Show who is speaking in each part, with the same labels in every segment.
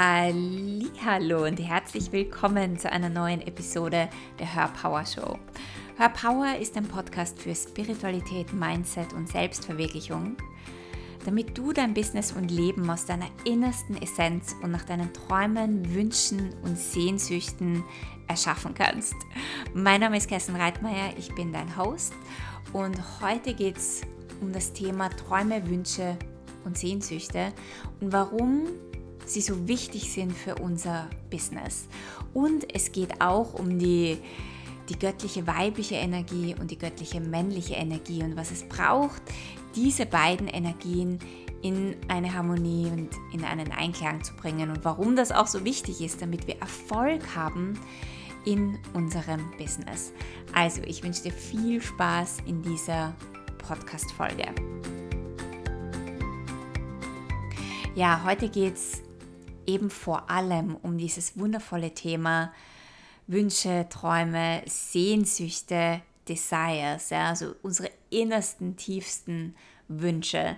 Speaker 1: Hallo und herzlich willkommen zu einer neuen Episode der Hör Power Show. Hör Power ist ein Podcast für Spiritualität, Mindset und Selbstverwirklichung, damit du dein Business und Leben aus deiner innersten Essenz und nach deinen Träumen, Wünschen und Sehnsüchten erschaffen kannst. Mein Name ist Kerstin Reitmeier, ich bin dein Host und heute geht es um das Thema Träume, Wünsche und Sehnsüchte und warum sie so wichtig sind für unser Business. Und es geht auch um die, die göttliche weibliche Energie und die göttliche männliche Energie und was es braucht, diese beiden Energien in eine Harmonie und in einen Einklang zu bringen und warum das auch so wichtig ist, damit wir Erfolg haben in unserem Business. Also, ich wünsche dir viel Spaß in dieser Podcast-Folge. Ja, heute geht es eben vor allem um dieses wundervolle Thema Wünsche, Träume, Sehnsüchte, Desires, ja, also unsere innersten, tiefsten Wünsche.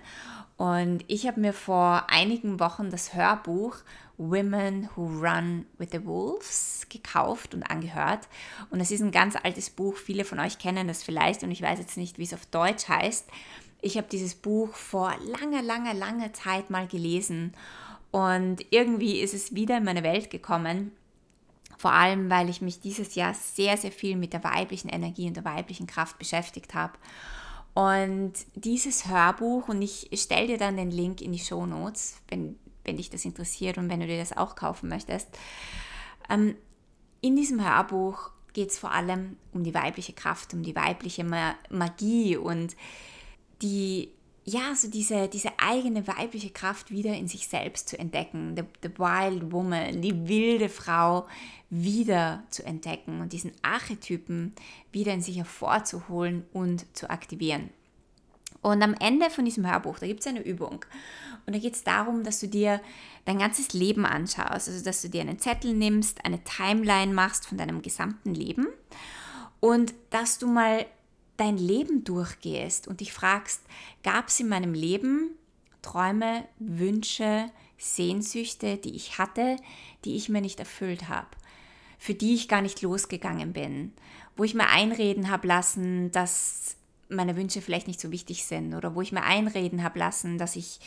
Speaker 1: Und ich habe mir vor einigen Wochen das Hörbuch Women Who Run with the Wolves gekauft und angehört. Und es ist ein ganz altes Buch. Viele von euch kennen das vielleicht und ich weiß jetzt nicht, wie es auf Deutsch heißt. Ich habe dieses Buch vor langer, langer, langer Zeit mal gelesen und irgendwie ist es wieder in meine Welt gekommen. Vor allem, weil ich mich dieses Jahr sehr, sehr viel mit der weiblichen Energie und der weiblichen Kraft beschäftigt habe. Und dieses Hörbuch, und ich stelle dir dann den Link in die Show Notes, wenn, wenn dich das interessiert und wenn du dir das auch kaufen möchtest. Ähm, in diesem Hörbuch geht es vor allem um die weibliche Kraft, um die weibliche Magie und die ja, so diese, diese eigene weibliche Kraft wieder in sich selbst zu entdecken, the, the wild woman, die wilde Frau wieder zu entdecken und diesen Archetypen wieder in sich hervorzuholen und zu aktivieren. Und am Ende von diesem Hörbuch, da gibt es eine Übung. Und da geht es darum, dass du dir dein ganzes Leben anschaust. Also, dass du dir einen Zettel nimmst, eine Timeline machst von deinem gesamten Leben und dass du mal dein Leben durchgehst und dich fragst, gab es in meinem Leben Träume, Wünsche, Sehnsüchte, die ich hatte, die ich mir nicht erfüllt habe, für die ich gar nicht losgegangen bin, wo ich mir einreden habe lassen, dass meine Wünsche vielleicht nicht so wichtig sind oder wo ich mir einreden habe lassen, dass ich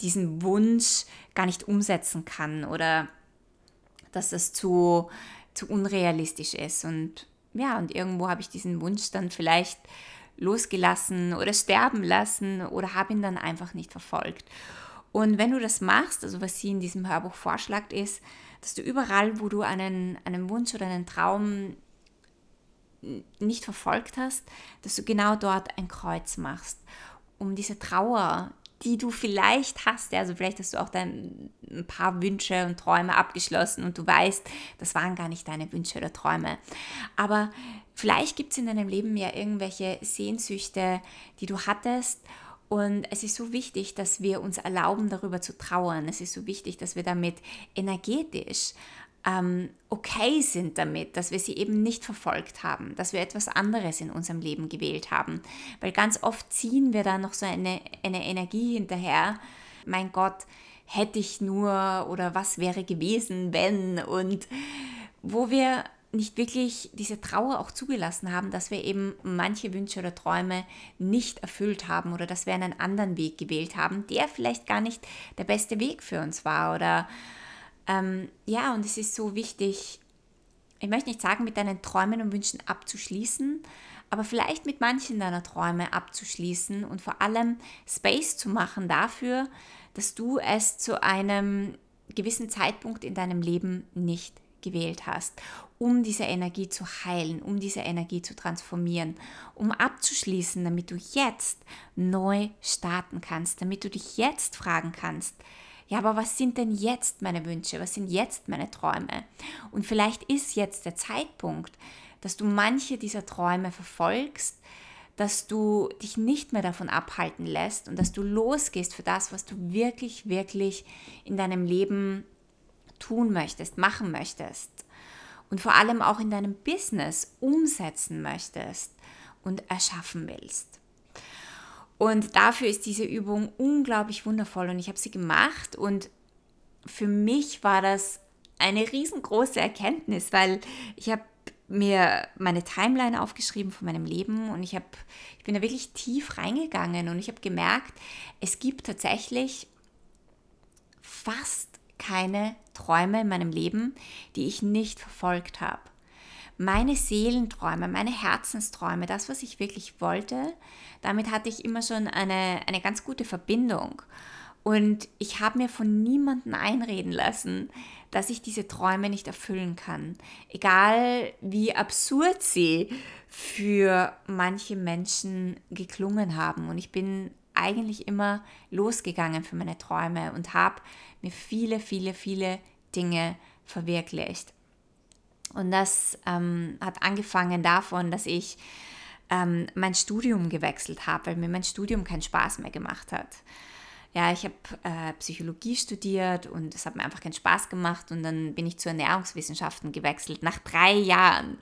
Speaker 1: diesen Wunsch gar nicht umsetzen kann oder dass das zu, zu unrealistisch ist und ja, und irgendwo habe ich diesen Wunsch dann vielleicht losgelassen oder sterben lassen oder habe ihn dann einfach nicht verfolgt. Und wenn du das machst, also was sie in diesem Hörbuch vorschlägt, ist, dass du überall, wo du einen, einen Wunsch oder einen Traum nicht verfolgt hast, dass du genau dort ein Kreuz machst, um diese Trauer, die du vielleicht hast. Also vielleicht hast du auch dein, ein paar Wünsche und Träume abgeschlossen und du weißt, das waren gar nicht deine Wünsche oder Träume. Aber vielleicht gibt es in deinem Leben ja irgendwelche Sehnsüchte, die du hattest. Und es ist so wichtig, dass wir uns erlauben, darüber zu trauern. Es ist so wichtig, dass wir damit energetisch ähm, okay sind damit, dass wir sie eben nicht verfolgt haben, dass wir etwas anderes in unserem Leben gewählt haben. Weil ganz oft ziehen wir da noch so eine, eine Energie hinterher. Mein Gott, hätte ich nur oder was wäre gewesen, wenn und wo wir nicht wirklich diese Trauer auch zugelassen haben, dass wir eben manche Wünsche oder Träume nicht erfüllt haben oder dass wir einen anderen Weg gewählt haben, der vielleicht gar nicht der beste Weg für uns war oder ähm, ja, und es ist so wichtig, ich möchte nicht sagen, mit deinen Träumen und Wünschen abzuschließen, aber vielleicht mit manchen deiner Träume abzuschließen und vor allem Space zu machen dafür, dass du es zu einem gewissen Zeitpunkt in deinem Leben nicht gewählt hast, um diese Energie zu heilen, um diese Energie zu transformieren, um abzuschließen, damit du jetzt neu starten kannst, damit du dich jetzt fragen kannst, ja, aber was sind denn jetzt meine Wünsche? Was sind jetzt meine Träume? Und vielleicht ist jetzt der Zeitpunkt, dass du manche dieser Träume verfolgst, dass du dich nicht mehr davon abhalten lässt und dass du losgehst für das, was du wirklich, wirklich in deinem Leben tun möchtest, machen möchtest und vor allem auch in deinem Business umsetzen möchtest und erschaffen willst. Und dafür ist diese Übung unglaublich wundervoll und ich habe sie gemacht und für mich war das eine riesengroße Erkenntnis, weil ich habe mir meine Timeline aufgeschrieben von meinem Leben und ich, hab, ich bin da wirklich tief reingegangen und ich habe gemerkt, es gibt tatsächlich fast keine Träume in meinem Leben, die ich nicht verfolgt habe. Meine Seelenträume, meine Herzensträume, das, was ich wirklich wollte, damit hatte ich immer schon eine, eine ganz gute Verbindung. Und ich habe mir von niemandem einreden lassen, dass ich diese Träume nicht erfüllen kann. Egal wie absurd sie für manche Menschen geklungen haben. Und ich bin eigentlich immer losgegangen für meine Träume und habe mir viele, viele, viele Dinge verwirklicht. Und das ähm, hat angefangen davon, dass ich ähm, mein Studium gewechselt habe, weil mir mein Studium keinen Spaß mehr gemacht hat ja, ich habe äh, Psychologie studiert und es hat mir einfach keinen Spaß gemacht und dann bin ich zu Ernährungswissenschaften gewechselt nach drei Jahren.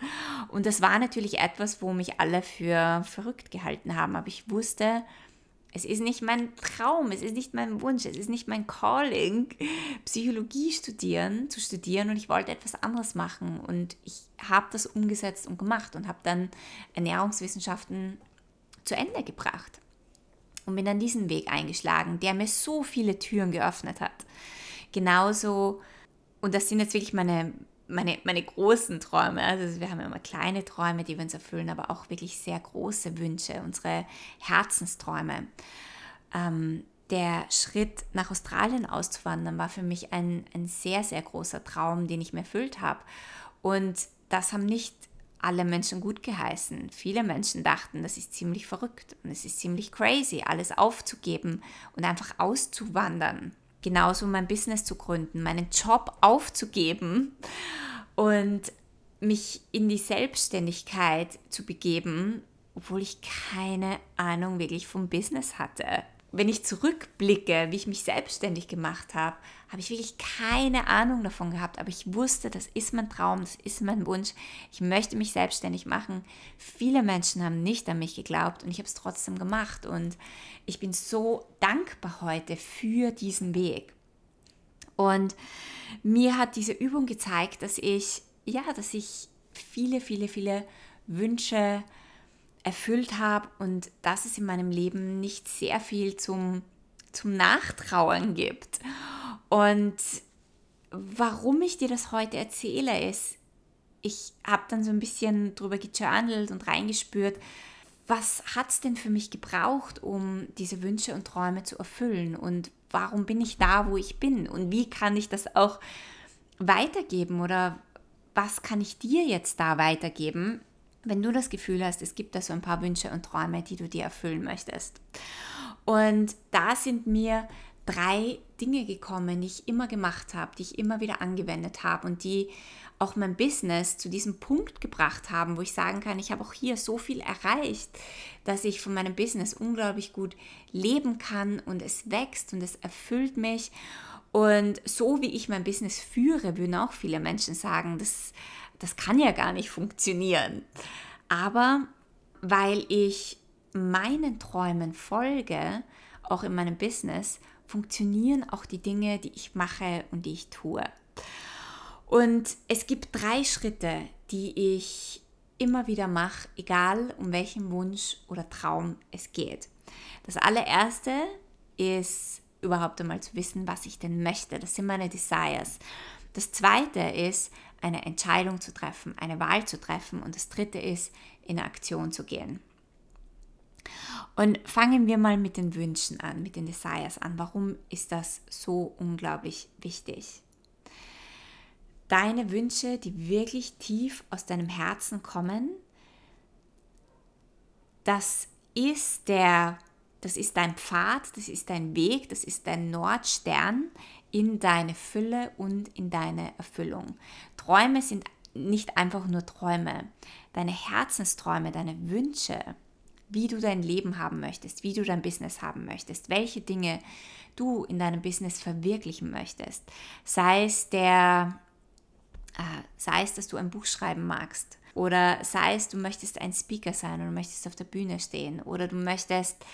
Speaker 1: Und das war natürlich etwas, wo mich alle für verrückt gehalten haben, aber ich wusste, es ist nicht mein Traum, es ist nicht mein Wunsch, es ist nicht mein Calling, Psychologie studieren, zu studieren und ich wollte etwas anderes machen und ich habe das umgesetzt und gemacht und habe dann Ernährungswissenschaften zu Ende gebracht und bin dann diesen Weg eingeschlagen, der mir so viele Türen geöffnet hat. Genauso, und das sind jetzt wirklich meine, meine, meine großen Träume. Also wir haben immer kleine Träume, die wir uns erfüllen, aber auch wirklich sehr große Wünsche, unsere Herzensträume. Ähm, der Schritt nach Australien auszuwandern war für mich ein, ein sehr, sehr großer Traum, den ich mir erfüllt habe. Und das haben nicht alle Menschen gut geheißen. Viele Menschen dachten, das ist ziemlich verrückt und es ist ziemlich crazy, alles aufzugeben und einfach auszuwandern. Genauso mein Business zu gründen, meinen Job aufzugeben und mich in die Selbstständigkeit zu begeben, obwohl ich keine Ahnung wirklich vom Business hatte wenn ich zurückblicke, wie ich mich selbstständig gemacht habe, habe ich wirklich keine Ahnung davon gehabt, aber ich wusste, das ist mein Traum, das ist mein Wunsch. Ich möchte mich selbstständig machen. Viele Menschen haben nicht an mich geglaubt und ich habe es trotzdem gemacht und ich bin so dankbar heute für diesen Weg. Und mir hat diese Übung gezeigt, dass ich ja, dass ich viele, viele, viele Wünsche erfüllt habe. Und dass es in meinem Leben nicht sehr viel zum, zum Nachtrauern gibt. Und warum ich dir das heute erzähle, ist, ich habe dann so ein bisschen drüber gejournalt und reingespürt, was hat es denn für mich gebraucht, um diese Wünsche und Träume zu erfüllen? Und warum bin ich da, wo ich bin? Und wie kann ich das auch weitergeben? Oder was kann ich dir jetzt da weitergeben, wenn du das Gefühl hast, es gibt da so ein paar Wünsche und Träume, die du dir erfüllen möchtest. Und da sind mir drei Dinge gekommen, die ich immer gemacht habe, die ich immer wieder angewendet habe und die auch mein Business zu diesem Punkt gebracht haben, wo ich sagen kann, ich habe auch hier so viel erreicht, dass ich von meinem Business unglaublich gut leben kann und es wächst und es erfüllt mich. Und so wie ich mein Business führe, würden auch viele Menschen sagen, das das kann ja gar nicht funktionieren. Aber weil ich meinen Träumen folge, auch in meinem Business, funktionieren auch die Dinge, die ich mache und die ich tue. Und es gibt drei Schritte, die ich immer wieder mache, egal um welchen Wunsch oder Traum es geht. Das allererste ist überhaupt einmal zu wissen, was ich denn möchte. Das sind meine Desires. Das zweite ist, eine Entscheidung zu treffen, eine Wahl zu treffen. Und das dritte ist, in Aktion zu gehen. Und fangen wir mal mit den Wünschen an, mit den Desires an. Warum ist das so unglaublich wichtig? Deine Wünsche, die wirklich tief aus deinem Herzen kommen, das ist der, das ist dein Pfad, das ist dein Weg, das ist dein Nordstern, in deine Fülle und in deine Erfüllung. Träume sind nicht einfach nur Träume. Deine Herzensträume, deine Wünsche, wie du dein Leben haben möchtest, wie du dein Business haben möchtest, welche Dinge du in deinem Business verwirklichen möchtest. Sei es der, äh, sei es, dass du ein Buch schreiben magst. Oder sei es, du möchtest ein Speaker sein du möchtest auf der Bühne stehen. Oder du möchtest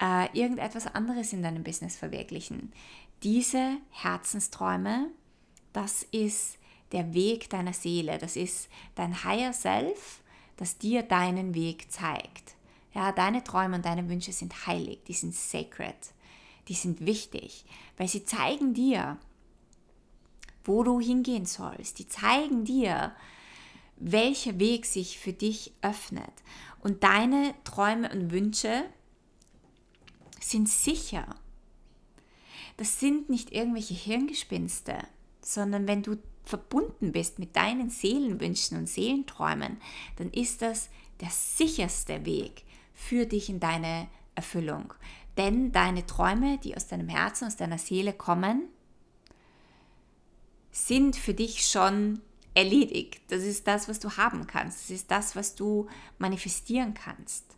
Speaker 1: äh, irgendetwas anderes in deinem Business verwirklichen. Diese Herzensträume, das ist der Weg deiner Seele, das ist dein Higher Self, das dir deinen Weg zeigt. Ja, deine Träume und deine Wünsche sind heilig, die sind sacred, die sind wichtig, weil sie zeigen dir, wo du hingehen sollst. Die zeigen dir, welcher Weg sich für dich öffnet. Und deine Träume und Wünsche sind sicher. Das sind nicht irgendwelche Hirngespinste, sondern wenn du verbunden bist mit deinen Seelenwünschen und Seelenträumen, dann ist das der sicherste Weg für dich in deine Erfüllung. Denn deine Träume, die aus deinem Herzen, aus deiner Seele kommen, sind für dich schon erledigt. Das ist das, was du haben kannst. Das ist das, was du manifestieren kannst.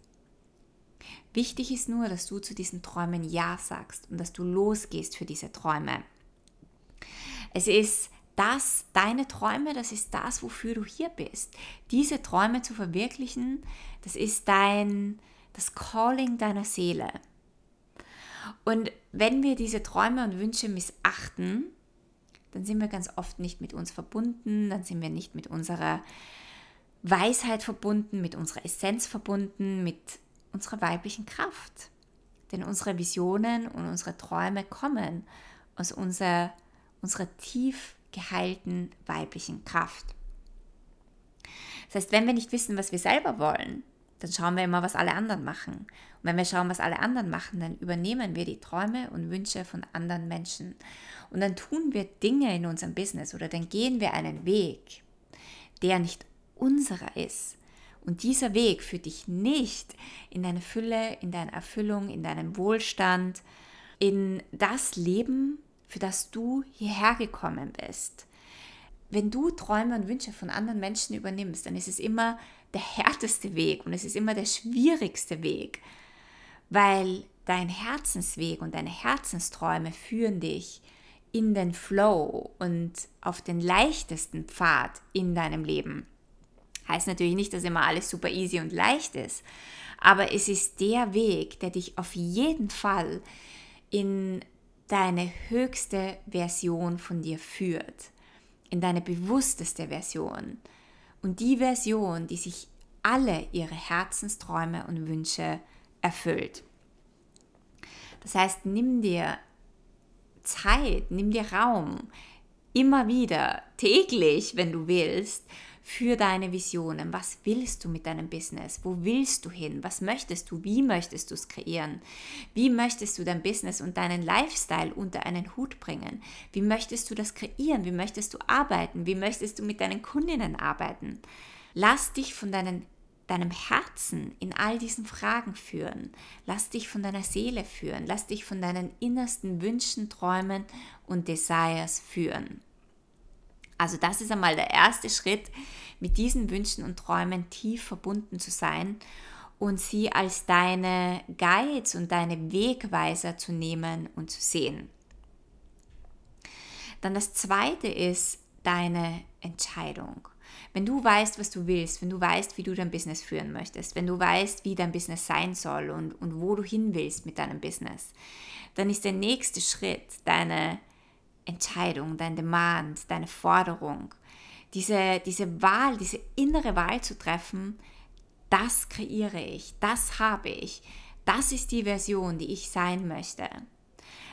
Speaker 1: Wichtig ist nur, dass du zu diesen Träumen Ja sagst und dass du losgehst für diese Träume. Es ist das, deine Träume, das ist das, wofür du hier bist. Diese Träume zu verwirklichen, das ist dein, das Calling deiner Seele. Und wenn wir diese Träume und Wünsche missachten, dann sind wir ganz oft nicht mit uns verbunden, dann sind wir nicht mit unserer Weisheit verbunden, mit unserer Essenz verbunden, mit unserer weiblichen Kraft. Denn unsere Visionen und unsere Träume kommen aus unserer, unserer tief geheilten weiblichen Kraft. Das heißt, wenn wir nicht wissen, was wir selber wollen, dann schauen wir immer, was alle anderen machen. Und wenn wir schauen, was alle anderen machen, dann übernehmen wir die Träume und Wünsche von anderen Menschen. Und dann tun wir Dinge in unserem Business oder dann gehen wir einen Weg, der nicht unserer ist. Und dieser Weg führt dich nicht in deine Fülle, in deine Erfüllung, in deinen Wohlstand, in das Leben, für das du hierher gekommen bist. Wenn du Träume und Wünsche von anderen Menschen übernimmst, dann ist es immer der härteste Weg und es ist immer der schwierigste Weg, weil dein Herzensweg und deine Herzensträume führen dich in den Flow und auf den leichtesten Pfad in deinem Leben. Heißt natürlich nicht, dass immer alles super easy und leicht ist, aber es ist der Weg, der dich auf jeden Fall in deine höchste Version von dir führt, in deine bewussteste Version und die Version, die sich alle ihre Herzensträume und Wünsche erfüllt. Das heißt, nimm dir Zeit, nimm dir Raum, immer wieder, täglich, wenn du willst, für deine Visionen. Was willst du mit deinem Business? Wo willst du hin? Was möchtest du? Wie möchtest du es kreieren? Wie möchtest du dein Business und deinen Lifestyle unter einen Hut bringen? Wie möchtest du das kreieren? Wie möchtest du arbeiten? Wie möchtest du mit deinen Kundinnen arbeiten? Lass dich von deinen deinem Herzen in all diesen Fragen führen. Lass dich von deiner Seele führen. Lass dich von deinen innersten Wünschen, Träumen und Desires führen. Also das ist einmal der erste Schritt, mit diesen Wünschen und Träumen tief verbunden zu sein und sie als deine Guides und deine Wegweiser zu nehmen und zu sehen. Dann das zweite ist deine Entscheidung. Wenn du weißt, was du willst, wenn du weißt, wie du dein Business führen möchtest, wenn du weißt, wie dein Business sein soll und, und wo du hin willst mit deinem Business, dann ist der nächste Schritt deine Entscheidung, dein Demand, deine Forderung, diese, diese Wahl, diese innere Wahl zu treffen, das kreiere ich, das habe ich, das ist die Version, die ich sein möchte.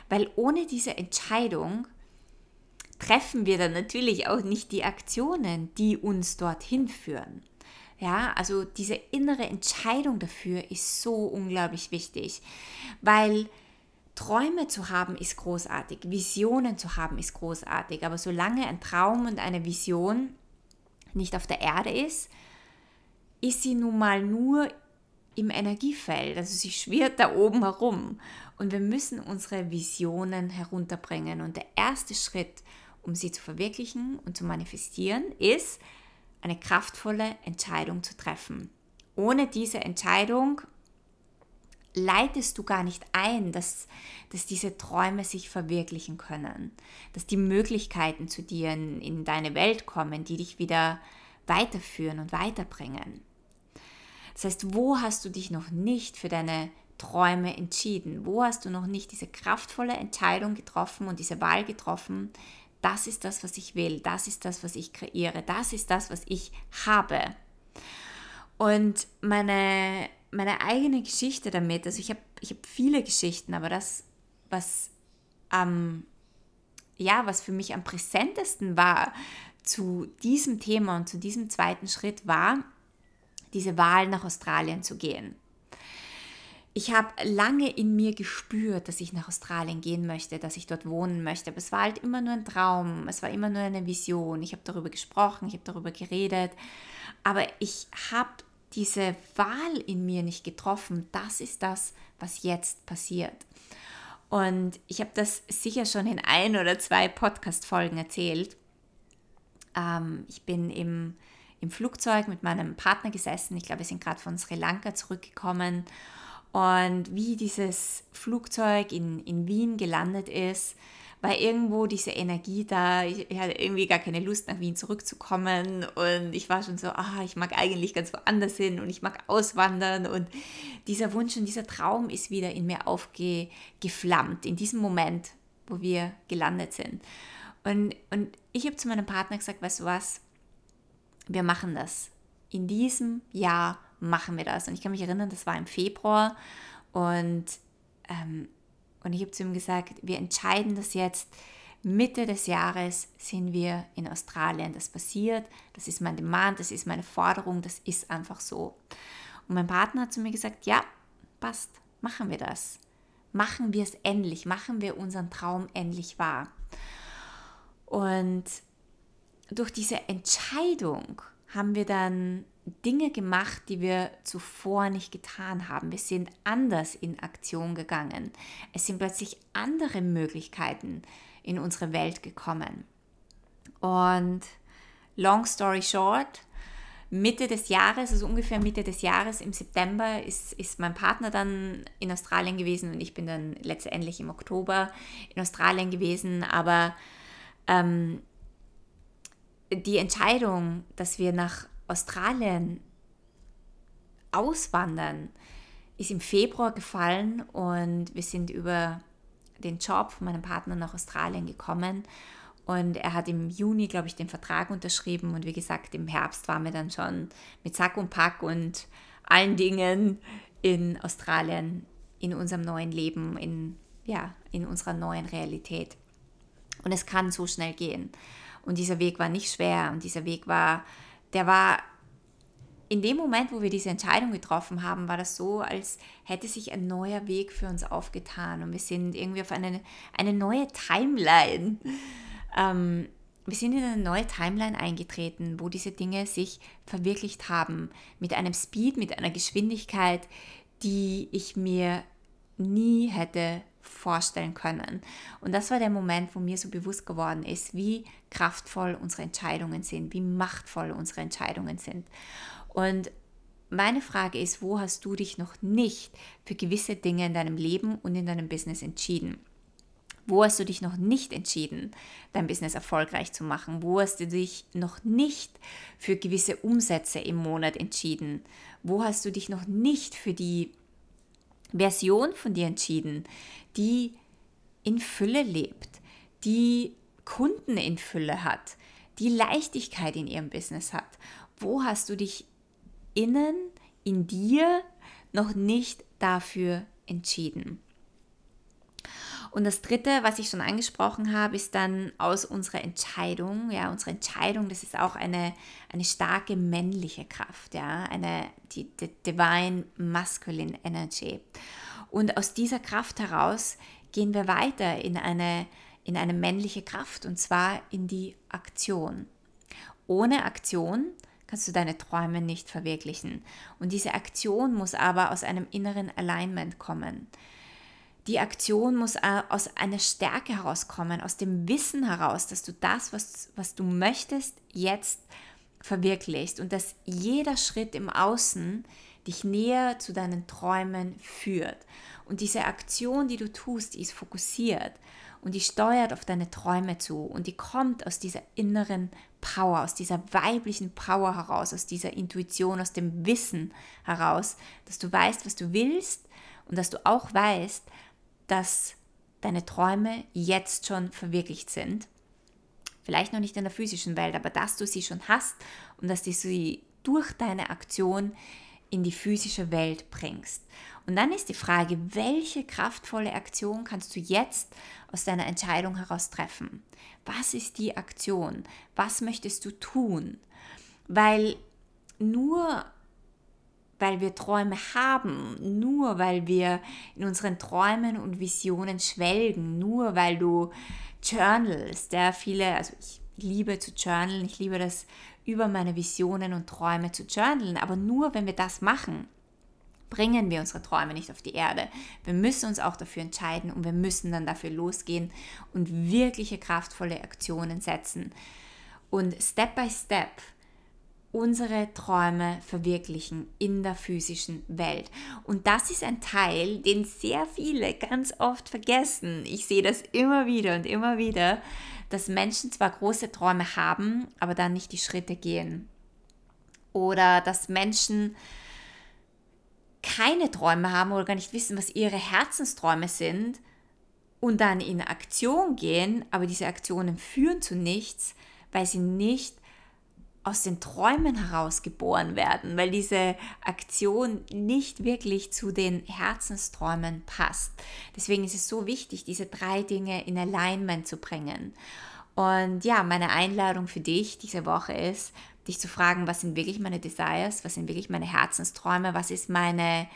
Speaker 1: Weil ohne diese Entscheidung treffen wir dann natürlich auch nicht die Aktionen, die uns dorthin führen. Ja, also diese innere Entscheidung dafür ist so unglaublich wichtig, weil Träume zu haben ist großartig, Visionen zu haben ist großartig, aber solange ein Traum und eine Vision nicht auf der Erde ist, ist sie nun mal nur im Energiefeld, also sie schwirrt da oben herum. Und wir müssen unsere Visionen herunterbringen. Und der erste Schritt, um sie zu verwirklichen und zu manifestieren, ist, eine kraftvolle Entscheidung zu treffen. Ohne diese Entscheidung leitest du gar nicht ein, dass, dass diese Träume sich verwirklichen können, dass die Möglichkeiten zu dir in, in deine Welt kommen, die dich wieder weiterführen und weiterbringen. Das heißt, wo hast du dich noch nicht für deine Träume entschieden? Wo hast du noch nicht diese kraftvolle Entscheidung getroffen und diese Wahl getroffen? Das ist das, was ich will. Das ist das, was ich kreiere. Das ist das, was ich habe. Und meine, meine eigene Geschichte damit, also ich habe ich hab viele Geschichten, aber das, was am, ja, was für mich am präsentesten war zu diesem Thema und zu diesem zweiten Schritt war, diese Wahl nach Australien zu gehen. Ich habe lange in mir gespürt, dass ich nach Australien gehen möchte, dass ich dort wohnen möchte, aber es war halt immer nur ein Traum, es war immer nur eine Vision. Ich habe darüber gesprochen, ich habe darüber geredet, aber ich habe diese Wahl in mir nicht getroffen. Das ist das, was jetzt passiert. Und ich habe das sicher schon in ein oder zwei Podcast-Folgen erzählt. Ähm, ich bin im, im Flugzeug mit meinem Partner gesessen. Ich glaube, wir sind gerade von Sri Lanka zurückgekommen. Und wie dieses Flugzeug in, in Wien gelandet ist, war irgendwo diese Energie da. Ich, ich, hatte irgendwie gar keine Lust, nach Wien zurückzukommen. Und ich war schon so, ah, ich mag eigentlich ganz woanders hin und ich mag auswandern. Und dieser Wunsch und dieser Traum ist wieder in mir aufgeflammt, in diesem Moment, wo wir gelandet sind. Und, und ich habe zu meinem Partner gesagt, weißt du was, wir machen das. In diesem Jahr machen wir das. Und ich kann mich erinnern, das war im Februar und, ähm, und ich habe zu ihm gesagt, wir entscheiden das jetzt. Mitte des Jahres sind wir in Australien. Das passiert, das ist mein Demand, das ist meine Forderung, das ist einfach so. Und mein Partner hat zu mir gesagt, ja, passt, machen wir das. Machen wir es endlich, machen wir unseren Traum endlich wahr. Und durch diese Entscheidung haben wir dann Dinge gemacht, die wir zuvor nicht getan haben. Wir sind anders in Aktion gegangen. Es sind plötzlich andere Möglichkeiten in unsere Welt gekommen. Und long story short, Mitte des Jahres, also ungefähr Mitte des Jahres, im September, ist, ist mein Partner dann in Australien gewesen und ich bin dann letztendlich im Oktober in Australien gewesen. Aber ähm, die Entscheidung, dass wir nach Australien auswandern, ist im Februar gefallen und wir sind über den Job von meinem Partner nach Australien gekommen. Und er hat im Juni, glaube ich, den Vertrag unterschrieben. Und wie gesagt, im Herbst waren wir dann schon mit Sack und Pack und allen Dingen in Australien, in unserem neuen Leben, in, ja, in unserer neuen Realität. Und es kann so schnell gehen. Und dieser Weg war nicht schwer und dieser Weg war, der war in dem Moment, wo wir diese Entscheidung getroffen haben, war das so, als hätte sich ein neuer Weg für uns aufgetan und wir sind irgendwie auf eine, eine neue Timeline. Ähm, wir sind in eine neue Timeline eingetreten, wo diese Dinge sich verwirklicht haben, mit einem Speed, mit einer Geschwindigkeit, die ich mir nie hätte vorstellen können. Und das war der Moment, wo mir so bewusst geworden ist, wie kraftvoll unsere Entscheidungen sind, wie machtvoll unsere Entscheidungen sind. Und meine Frage ist, wo hast du dich noch nicht für gewisse Dinge in deinem Leben und in deinem Business entschieden? Wo hast du dich noch nicht entschieden, dein Business erfolgreich zu machen? Wo hast du dich noch nicht für gewisse Umsätze im Monat entschieden? Wo hast du dich noch nicht für die Version von dir entschieden, die in Fülle lebt, die Kunden in Fülle hat, die Leichtigkeit in ihrem Business hat. Wo hast du dich innen, in dir noch nicht dafür entschieden? Und das dritte, was ich schon angesprochen habe, ist dann aus unserer Entscheidung. Ja, unsere Entscheidung, das ist auch eine, eine starke männliche Kraft, ja, eine die, die Divine Masculine Energy. Und aus dieser Kraft heraus gehen wir weiter in eine, in eine männliche Kraft und zwar in die Aktion. Ohne Aktion kannst du deine Träume nicht verwirklichen. Und diese Aktion muss aber aus einem inneren Alignment kommen. Die Aktion muss äh, aus einer Stärke herauskommen, aus dem Wissen heraus, dass du das, was, was du möchtest, jetzt verwirklichst und dass jeder Schritt im Außen dich näher zu deinen Träumen führt. Und diese Aktion, die du tust, die ist fokussiert und die steuert auf deine Träume zu und die kommt aus dieser inneren Power, aus dieser weiblichen Power heraus, aus dieser Intuition, aus dem Wissen heraus, dass du weißt, was du willst und dass du auch weißt, dass deine Träume jetzt schon verwirklicht sind. Vielleicht noch nicht in der physischen Welt, aber dass du sie schon hast und dass du sie durch deine Aktion in die physische Welt bringst. Und dann ist die Frage, welche kraftvolle Aktion kannst du jetzt aus deiner Entscheidung heraus treffen? Was ist die Aktion? Was möchtest du tun? Weil nur weil wir Träume haben, nur weil wir in unseren Träumen und Visionen schwelgen, nur weil du journalst, ja, viele, also ich liebe zu journalen, ich liebe das über meine Visionen und Träume zu journalen, aber nur wenn wir das machen, bringen wir unsere Träume nicht auf die Erde. Wir müssen uns auch dafür entscheiden und wir müssen dann dafür losgehen und wirkliche kraftvolle Aktionen setzen. Und Step by Step unsere Träume verwirklichen in der physischen Welt. Und das ist ein Teil, den sehr viele ganz oft vergessen. Ich sehe das immer wieder und immer wieder, dass Menschen zwar große Träume haben, aber dann nicht die Schritte gehen. Oder dass Menschen keine Träume haben oder gar nicht wissen, was ihre Herzensträume sind und dann in Aktion gehen, aber diese Aktionen führen zu nichts, weil sie nicht aus den Träumen heraus geboren werden, weil diese Aktion nicht wirklich zu den Herzensträumen passt. Deswegen ist es so wichtig, diese drei Dinge in Alignment zu bringen. Und ja, meine Einladung für dich diese Woche ist, dich zu fragen, was sind wirklich meine Desires, was sind wirklich meine Herzensträume, was ist meine,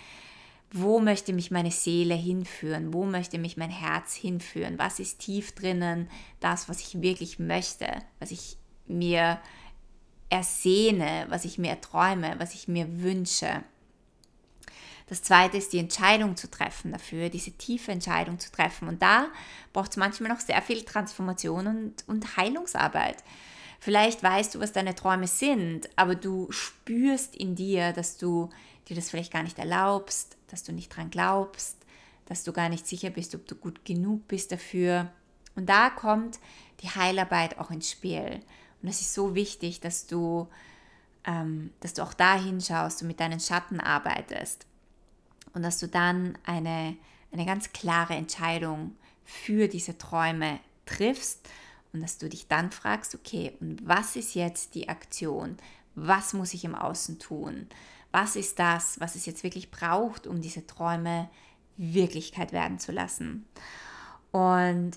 Speaker 1: wo möchte mich meine Seele hinführen, wo möchte mich mein Herz hinführen, was ist tief drinnen, das, was ich wirklich möchte, was ich mir ersehne, was ich mir erträume, was ich mir wünsche. Das zweite ist die Entscheidung zu treffen dafür, diese tiefe Entscheidung zu treffen. Und da braucht es manchmal noch sehr viel Transformation und, und Heilungsarbeit. Vielleicht weißt du, was deine Träume sind, aber du spürst in dir, dass du dir das vielleicht gar nicht erlaubst, dass du nicht dran glaubst, dass du gar nicht sicher bist, ob du gut genug bist dafür. Und da kommt die Heilarbeit auch ins Spiel. Und es ist so wichtig, dass du, ähm, dass du auch da hinschaust und mit deinen Schatten arbeitest. Und dass du dann eine, eine ganz klare Entscheidung für diese Träume triffst und dass du dich dann fragst, okay, und was ist jetzt die Aktion? Was muss ich im Außen tun? Was ist das, was es jetzt wirklich braucht, um diese Träume Wirklichkeit werden zu lassen? Und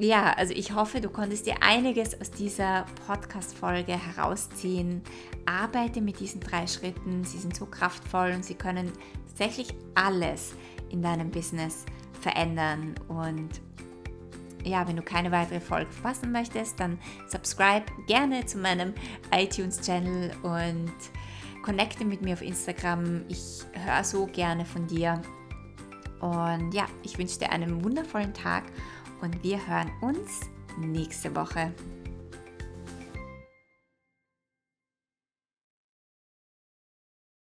Speaker 1: ja, also ich hoffe, du konntest dir einiges aus dieser Podcast-Folge herausziehen. Arbeite mit diesen drei Schritten. Sie sind so kraftvoll und sie können tatsächlich alles in deinem Business verändern. Und ja, wenn du keine weitere Folge verpassen möchtest, dann subscribe gerne zu meinem iTunes-Channel und connecte mit mir auf Instagram. Ich höre so gerne von dir. Und ja, ich wünsche dir einen wundervollen Tag und wir hören uns nächste Woche.